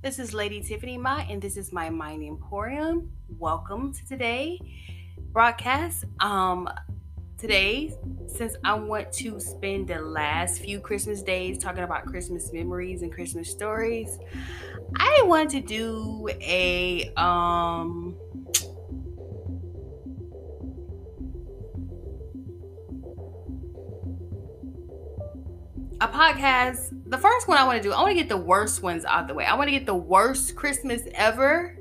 This is Lady Tiffany Ma, and this is my Mind Emporium. Welcome to today broadcast. Um, today, since I want to spend the last few Christmas days talking about Christmas memories and Christmas stories, I want to do a um a podcast. The first one I want to do, I want to get the worst ones out the way. I want to get the worst Christmas ever.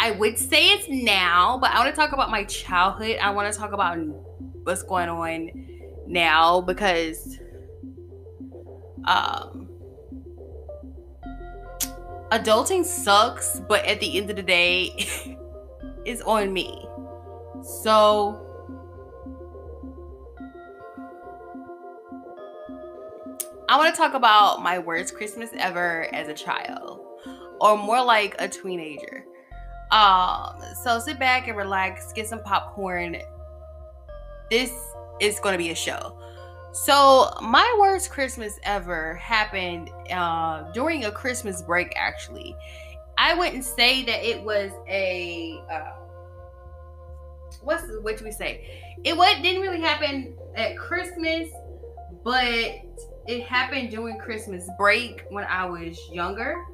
I would say it's now, but I want to talk about my childhood. I want to talk about what's going on now because um adulting sucks, but at the end of the day, it's on me. So I want to talk about my worst Christmas ever as a child, or more like a teenager. Um, so sit back and relax, get some popcorn. This is going to be a show. So my worst Christmas ever happened uh, during a Christmas break. Actually, I wouldn't say that it was a uh, what's what we say? It what didn't really happen at Christmas, but it happened during Christmas break when I was younger.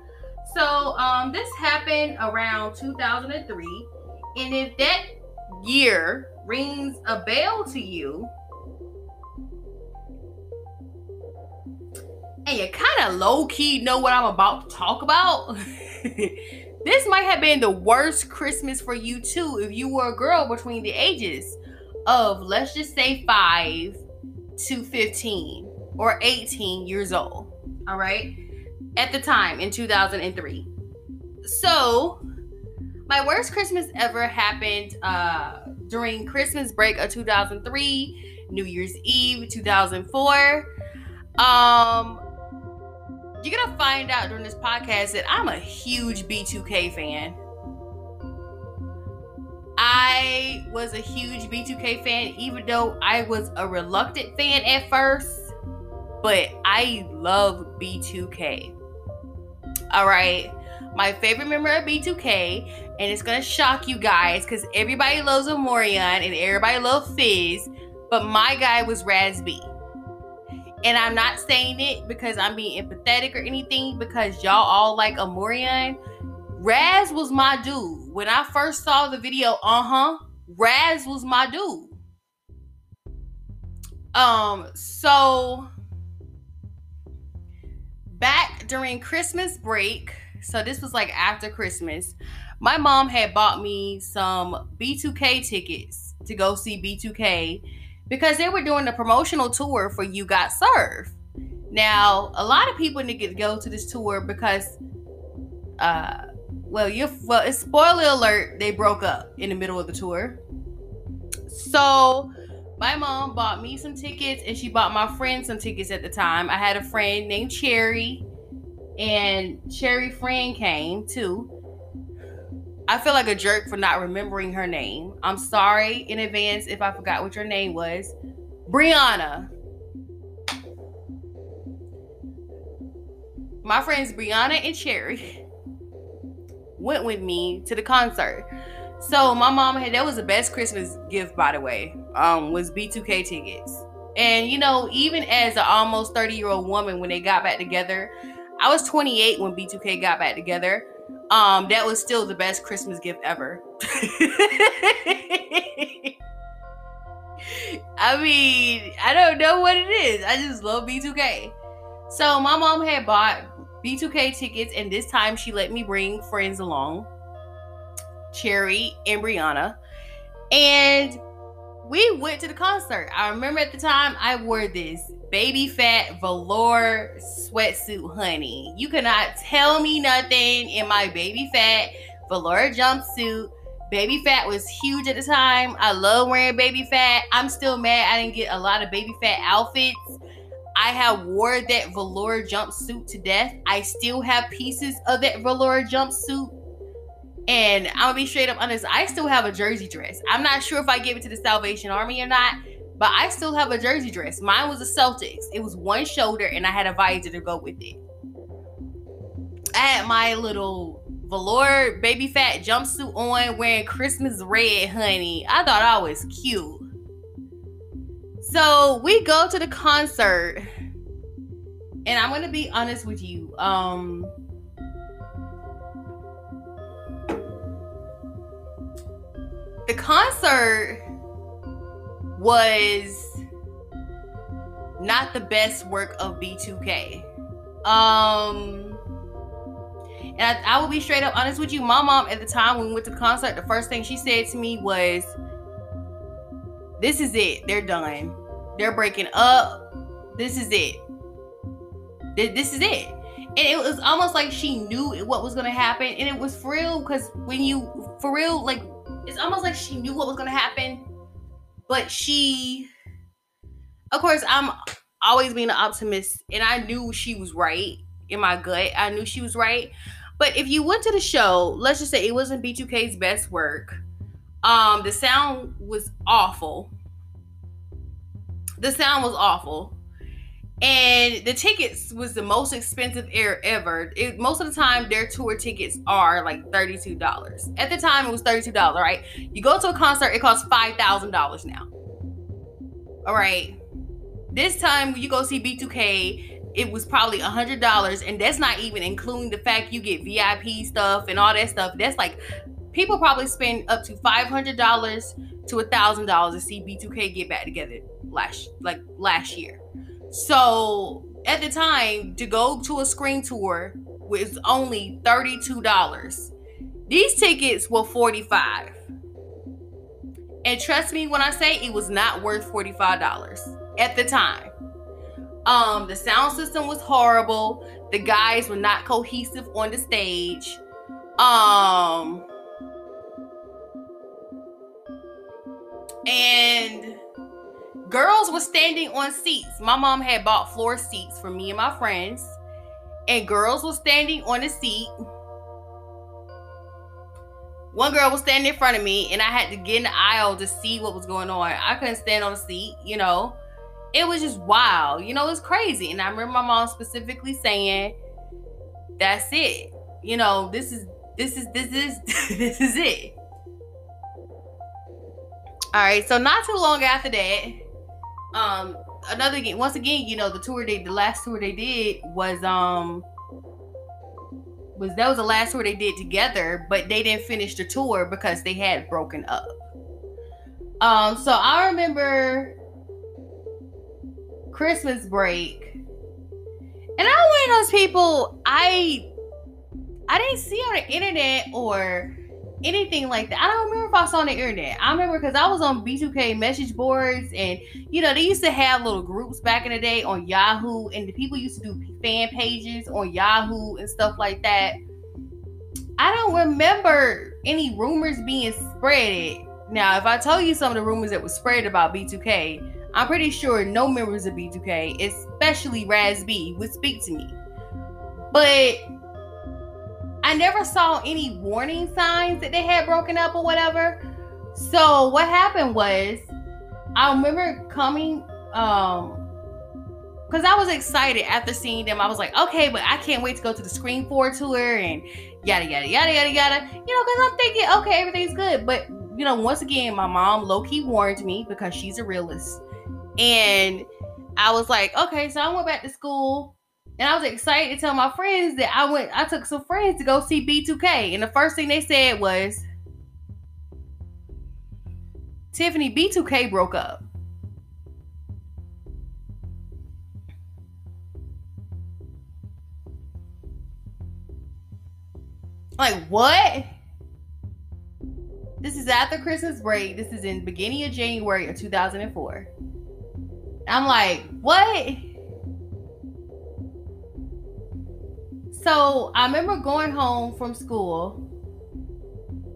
So um, this happened around 2003, and if that year rings a bell to you, and you kind of low key know what I'm about to talk about, this might have been the worst Christmas for you too if you were a girl between the ages of let's just say 5 to 15 or 18 years old. All right. At the time in 2003. So, my worst Christmas ever happened uh, during Christmas break of 2003, New Year's Eve 2004. Um, you're gonna find out during this podcast that I'm a huge B2K fan. I was a huge B2K fan, even though I was a reluctant fan at first but I love B2K. All right. My favorite member of B2K, and it's gonna shock you guys because everybody loves Omarion and everybody loves Fizz, but my guy was Raz B. And I'm not saying it because I'm being empathetic or anything, because y'all all like Omarion. Raz was my dude. When I first saw the video, uh-huh, Raz was my dude. Um, so during Christmas break, so this was like after Christmas, my mom had bought me some B2K tickets to go see B2K because they were doing a promotional tour for You Got Served. Now, a lot of people need to go to this tour because uh well, you well, it's spoiler alert, they broke up in the middle of the tour. So, my mom bought me some tickets and she bought my friend some tickets at the time. I had a friend named Cherry and Cherry friend came too. I feel like a jerk for not remembering her name. I'm sorry in advance if I forgot what your name was. Brianna. My friends Brianna and Cherry went with me to the concert. So my mom had that was the best Christmas gift, by the way. Um, was B2K tickets. And you know, even as an almost 30 year old woman, when they got back together, I was 28 when B2K got back together. Um, that was still the best Christmas gift ever. I mean, I don't know what it is. I just love B2K. So my mom had bought B2K tickets, and this time she let me bring friends along. Cherry and Brianna. And we went to the concert. I remember at the time I wore this Baby Phat velour sweatsuit, honey. You cannot tell me nothing in my Baby Phat velour jumpsuit. Baby Phat was huge at the time. I love wearing Baby Phat. I'm still mad I didn't get a lot of Baby Phat outfits. I have wore that velour jumpsuit to death. I still have pieces of that velour jumpsuit and I'm gonna be straight up honest, I still have a jersey dress. I'm not sure if I gave it to the Salvation Army or not, but I still have a jersey dress. Mine was a Celtics. It was one shoulder and I had a visor to go with it. I had my little velour Baby Phat jumpsuit on wearing Christmas red, honey. I thought I was cute. So we go to the concert, and I'm gonna be honest with you. Um, the concert was not the best work of B2K. Um, and I, I, will be straight up honest with you. My mom at the time when we went to the concert, the first thing she said to me was, "This is it. They're done. They're breaking up. This is it. This is it." And it was almost like she knew what was gonna happen, and it was for real because when you, for real, like it's almost like she knew what was gonna happen, but she, of course, I'm always being an optimist, and I knew she was right in my gut. I knew she was right. But if you went to the show, let's just say it wasn't B2K's best work. Um, the sound was awful. The sound was awful. And the tickets was the most expensive air ever. It, most of the time, their tour tickets are like $32. At the time, it was $32, right? You go to a concert, it costs $5,000 now. All right. This time, when you go see B2K, it was probably a hundred dollars, and that's not even including the fact you get VIP stuff and all that stuff. That's like people probably spend up to five hundred dollars to a thousand dollars to see B2K get back together last like last year. So at the time, to go to a Scream tour was only thirty-two dollars. These tickets were forty-five. And trust me when I say it was not worth $45 at the time. Um, the sound system was horrible. The guys were not cohesive on the stage. Um, and girls were standing on seats. My mom had bought floor seats for me and my friends, and girls were standing on a seat. One girl was standing in front of me, and I had to get in the aisle to see what was going on. I couldn't stand on a seat, you know it was just wild. You know, it's crazy. And I remember my mom specifically saying, That's it. You know, this is this is this is this is it. All right, so not too long after that, um, another once again, you know, the tour they the last tour they did was um was that was the last tour they did together, but they didn't finish the tour because they had broken up. Um, so I remember Christmas break. And I'm one of those people I I didn't see on the internet or anything like that. I don't remember if I saw on the internet. I remember because I was on B2K message boards and you know they used to have little groups back in the day on Yahoo and the people used to do fan pages on Yahoo and stuff like that. I don't remember any rumors being spread. Now, if I tell you some of the rumors that was spread about B2K, I'm pretty sure no members of B2K, especially Raz B, would speak to me. But I never saw any warning signs that they had broken up or whatever. So what happened was I remember coming um because I was excited after seeing them. I was like, okay, but I can't wait to go to the Scream 4 tour and yada yada yada yada yada. You know, because I'm thinking, okay, everything's good. But you know, once again, my mom low-key warned me because she's a realist. And I was like, okay, so I went back to school and I was excited to tell my friends that I went, I took some friends to go see B2K. And the first thing they said was, Tiffany, B2K broke up. Like, what? This is after Christmas break. This is in beginning of January of 2004. I'm like, what? So I remember going home from school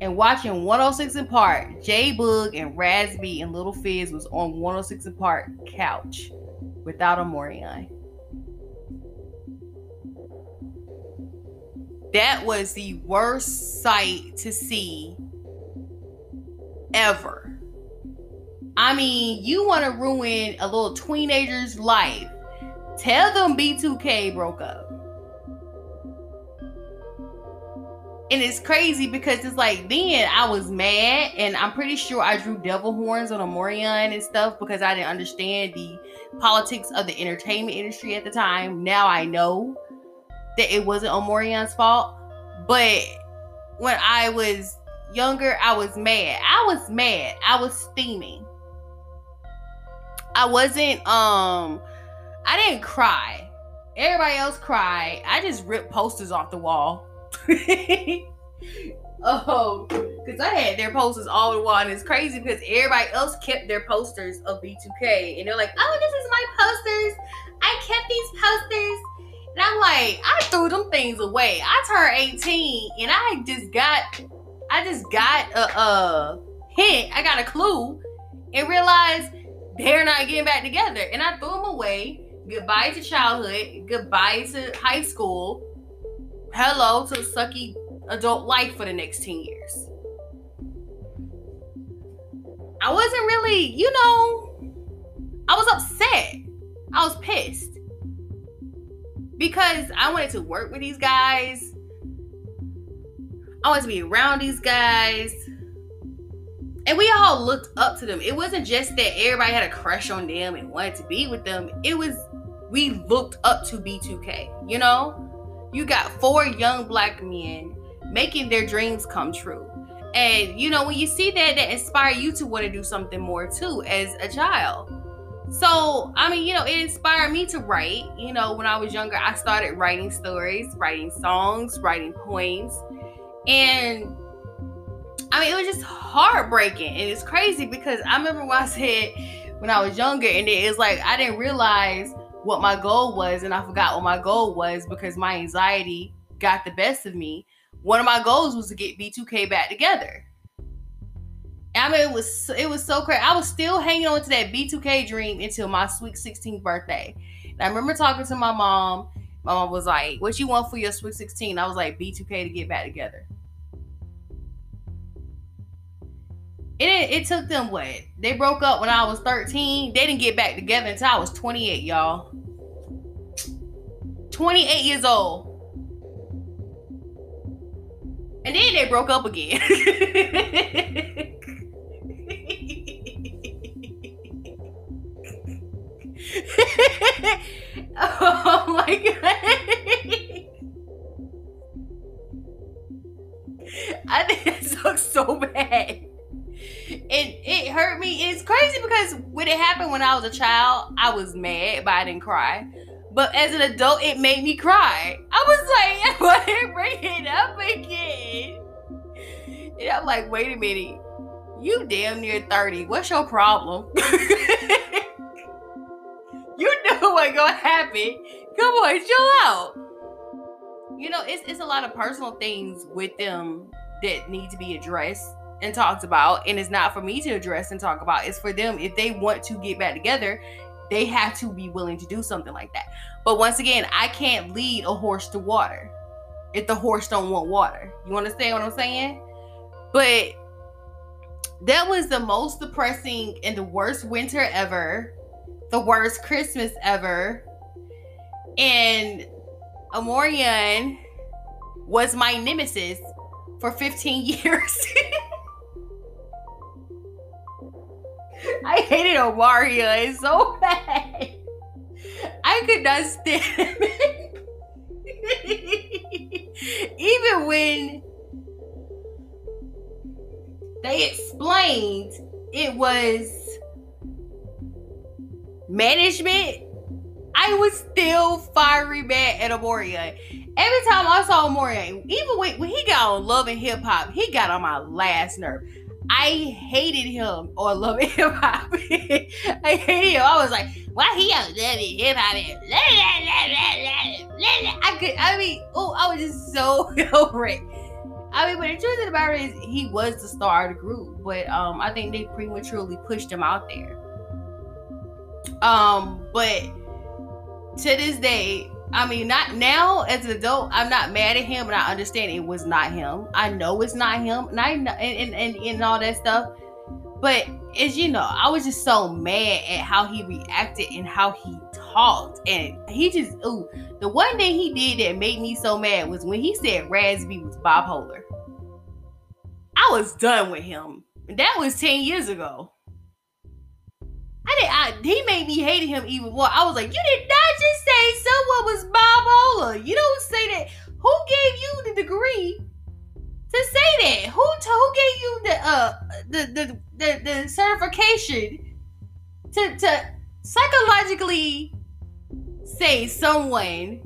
and watching 106 & Park. J Boog and Raz B and Little Fizz was on 106 & Park couch without Omarion. That was the worst sight to see ever. I mean, you want to ruin a little teenager's life. Tell them B2K broke up. And it's crazy because it's like then I was mad, and I'm pretty sure I drew devil horns on Omarion and stuff because I didn't understand the politics of the entertainment industry at the time. Now I know that it wasn't Omarion's fault, but when I was younger, I was mad. I was mad. I was steaming. I wasn't um I didn't cry. Everybody else cried. I just ripped posters off the wall. oh, because I had their posters all the while, and it's crazy because everybody else kept their posters of B2K, and they're like, "Oh, this is my posters. I kept these posters." And I'm like, I threw them things away. I turned 18, and I just got, I just got a, a hint. I got a clue, and realized they're not getting back together, and I threw them away. Goodbye to childhood. Goodbye to high school hello to sucky adult life for the next 10 years. I wasn't really, you know, I was upset. I was pissed. Because I wanted to work with these guys. I wanted to be around these guys. And we all looked up to them. It wasn't just that everybody had a crush on them and wanted to be with them. It was we looked up to B2K, you know? You got four young black men making their dreams come true. And you know, when you see that, that inspire you to want to do something more too as a child. So, I mean, you know, it inspired me to write. You know, when I was younger, I started writing stories, writing songs, writing poems. And I mean, it was just heartbreaking. And it's crazy because I remember when I said when I was younger, and it's like I didn't realize what my goal was and I forgot what my goal was because my anxiety got the best of me. One of my goals was to get B2K back together. I mean, it was it was so crazy. I was still hanging on to that B2K dream until my sweet 16th birthday. And I remember talking to my mom. My mom was like, "What you want for your sweet 16?" I was like, "B2K to get back together." It, it took them what? They broke up when I was 13. They didn't get back together until I was 28, y'all. 28 years old. And then they broke up again. when I was a child, I was mad, but I didn't cry. But as an adult, it made me cry. I was like, why bring it up again? And I'm like, wait a minute. You damn near 30. What's your problem? you know what's gonna happen. Come on, chill out. You know, it's it's a lot of personal things with them that need to be addressed and talked about and it's not for me to address and talk about it's for them. If they want to get back together they have to be willing to do something like that. But once again i can't lead a horse to water if the horse don't want water. You understand what i'm saying? But that was the most depressing and the worst winter ever the worst christmas ever. And Omarion was my nemesis for 15 years I hated Omarion so bad. I could not stand it. Even when they explained it was management, I was still fiery mad at Omarion. Every time I saw Omarion, even when, when he got on Love and Hip Hop, he got on my last nerve. I hated him or love hip hop. I hated him. I was like, why he on love hip hop? I could. I mean, oh, I was just so over it. I mean, but the truth of the matter is, he was the star of the group, but um, I think they prematurely pushed him out there. Um, but to this day, I mean, not now as an adult, I'm not mad at him, and I understand it was not him. I know it's not him, and I know, and, and, and, and all that stuff. But as you know, I was just so mad at how he reacted and how he talked, and he just ooh. The one thing he did that made me so mad was when he said B was bipolar. I was done with him. That was 10 years ago. I did I he made me hate him even more. I was like, you did not just say someone was bipolar. You don't say that. Who gave you the degree to say that? Who t- who gave you the uh the the the, the certification to to psychologically say someone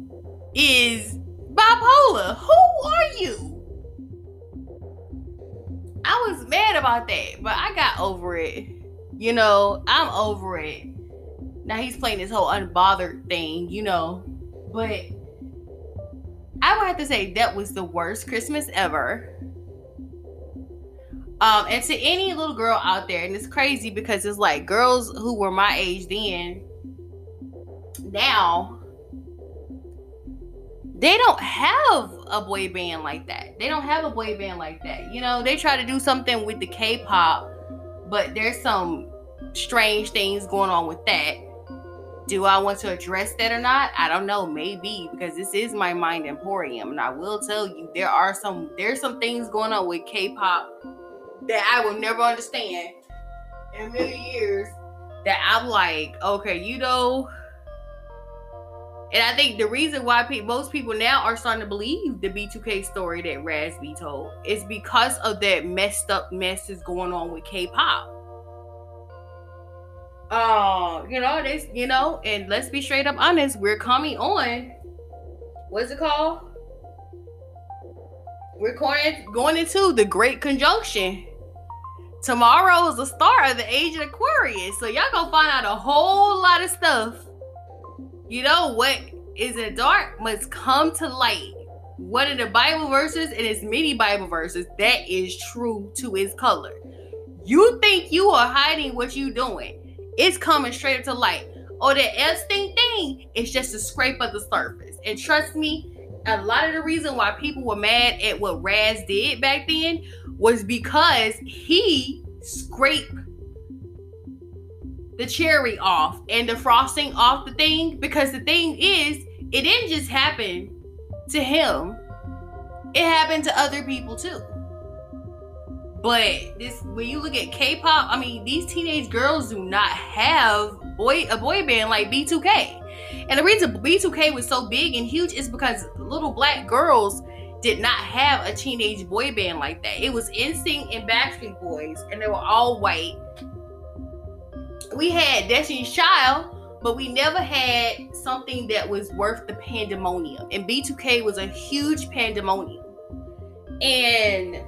is bipolar? Who are you? I was mad about that, but I got over it. You know, I'm over it. Now he's playing this whole unbothered thing, you know. But I would have to say that was the worst Christmas ever. Um, and to any little girl out there, and it's crazy because it's like girls who were my age then, now they don't have a boy band like that. They don't have a boy band like that. You know, they try to do something with the K-pop, but there's some strange things going on with that. Do I want to address that or not? I don't know. Maybe because this is my mind emporium, and I will tell you there are some there's some things going on with K-pop that I will never understand in million years. That I'm like, okay, you know, and I think the reason why pe- most people now are starting to believe the B2K story that B told is because of that messed up mess that's going on with K-pop. Uh, you know, this, you know, and let's be straight up honest, we're coming on. What's it called? We're going, going into the Great Conjunction. Tomorrow is the start of the age of Aquarius. So y'all gonna find out a whole lot of stuff you know what is in dark must come to light. One of the Bible verses and its many Bible verses that is true to its color. You think you are hiding what you doing? It's coming straight up to light. Or that Epstein thing thing is just a scrape of the surface. And trust me, a lot of the reason why people were mad at what Raz did back then was because he scraped the cherry off and the frosting off the thing because the thing is, it didn't just happen to him, it happened to other people too. But this when you look at K-pop, I mean, these teenage girls do not have boy a boy band like B2K. And the reason B2K was so big and huge is because little black girls did not have a teenage boy band like that. It was NSYNC and Backstreet Boys, and they were all white we had Destiny's Child, but we never had something that was worth the pandemonium. And B2K was a huge pandemonium. And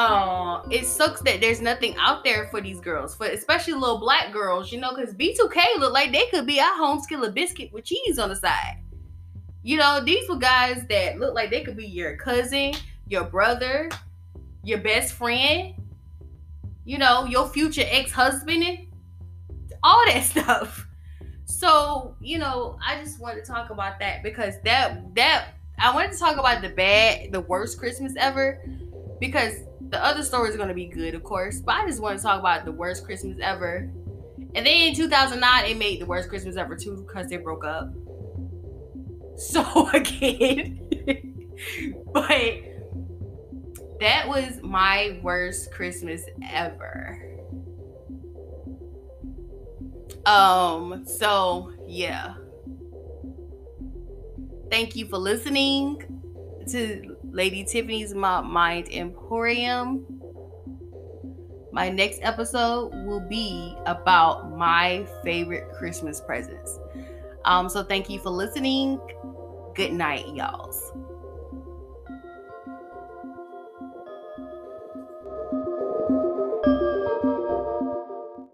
uh, it sucks that there's nothing out there for these girls, for especially little black girls, you know, because B2K look like they could be a home skillet biscuit with cheese on the side. You know, these were guys that look like they could be your cousin, your brother, your best friend, you know, your future ex-husband all that stuff. So, you know, I just wanted to talk about that because that that I wanted to talk about the bad, the worst Christmas ever because the other story is to be good, of course, but I just want to talk about the worst Christmas ever. And then in 2009, it made the worst Christmas ever too because they broke up. So again, but that was my worst Christmas ever. Um, so yeah. Thank you for listening to Lady Tiffany's Mind Emporium. My next episode will be about my favorite Christmas presents. Um, so thank you for listening. Good night, y'all.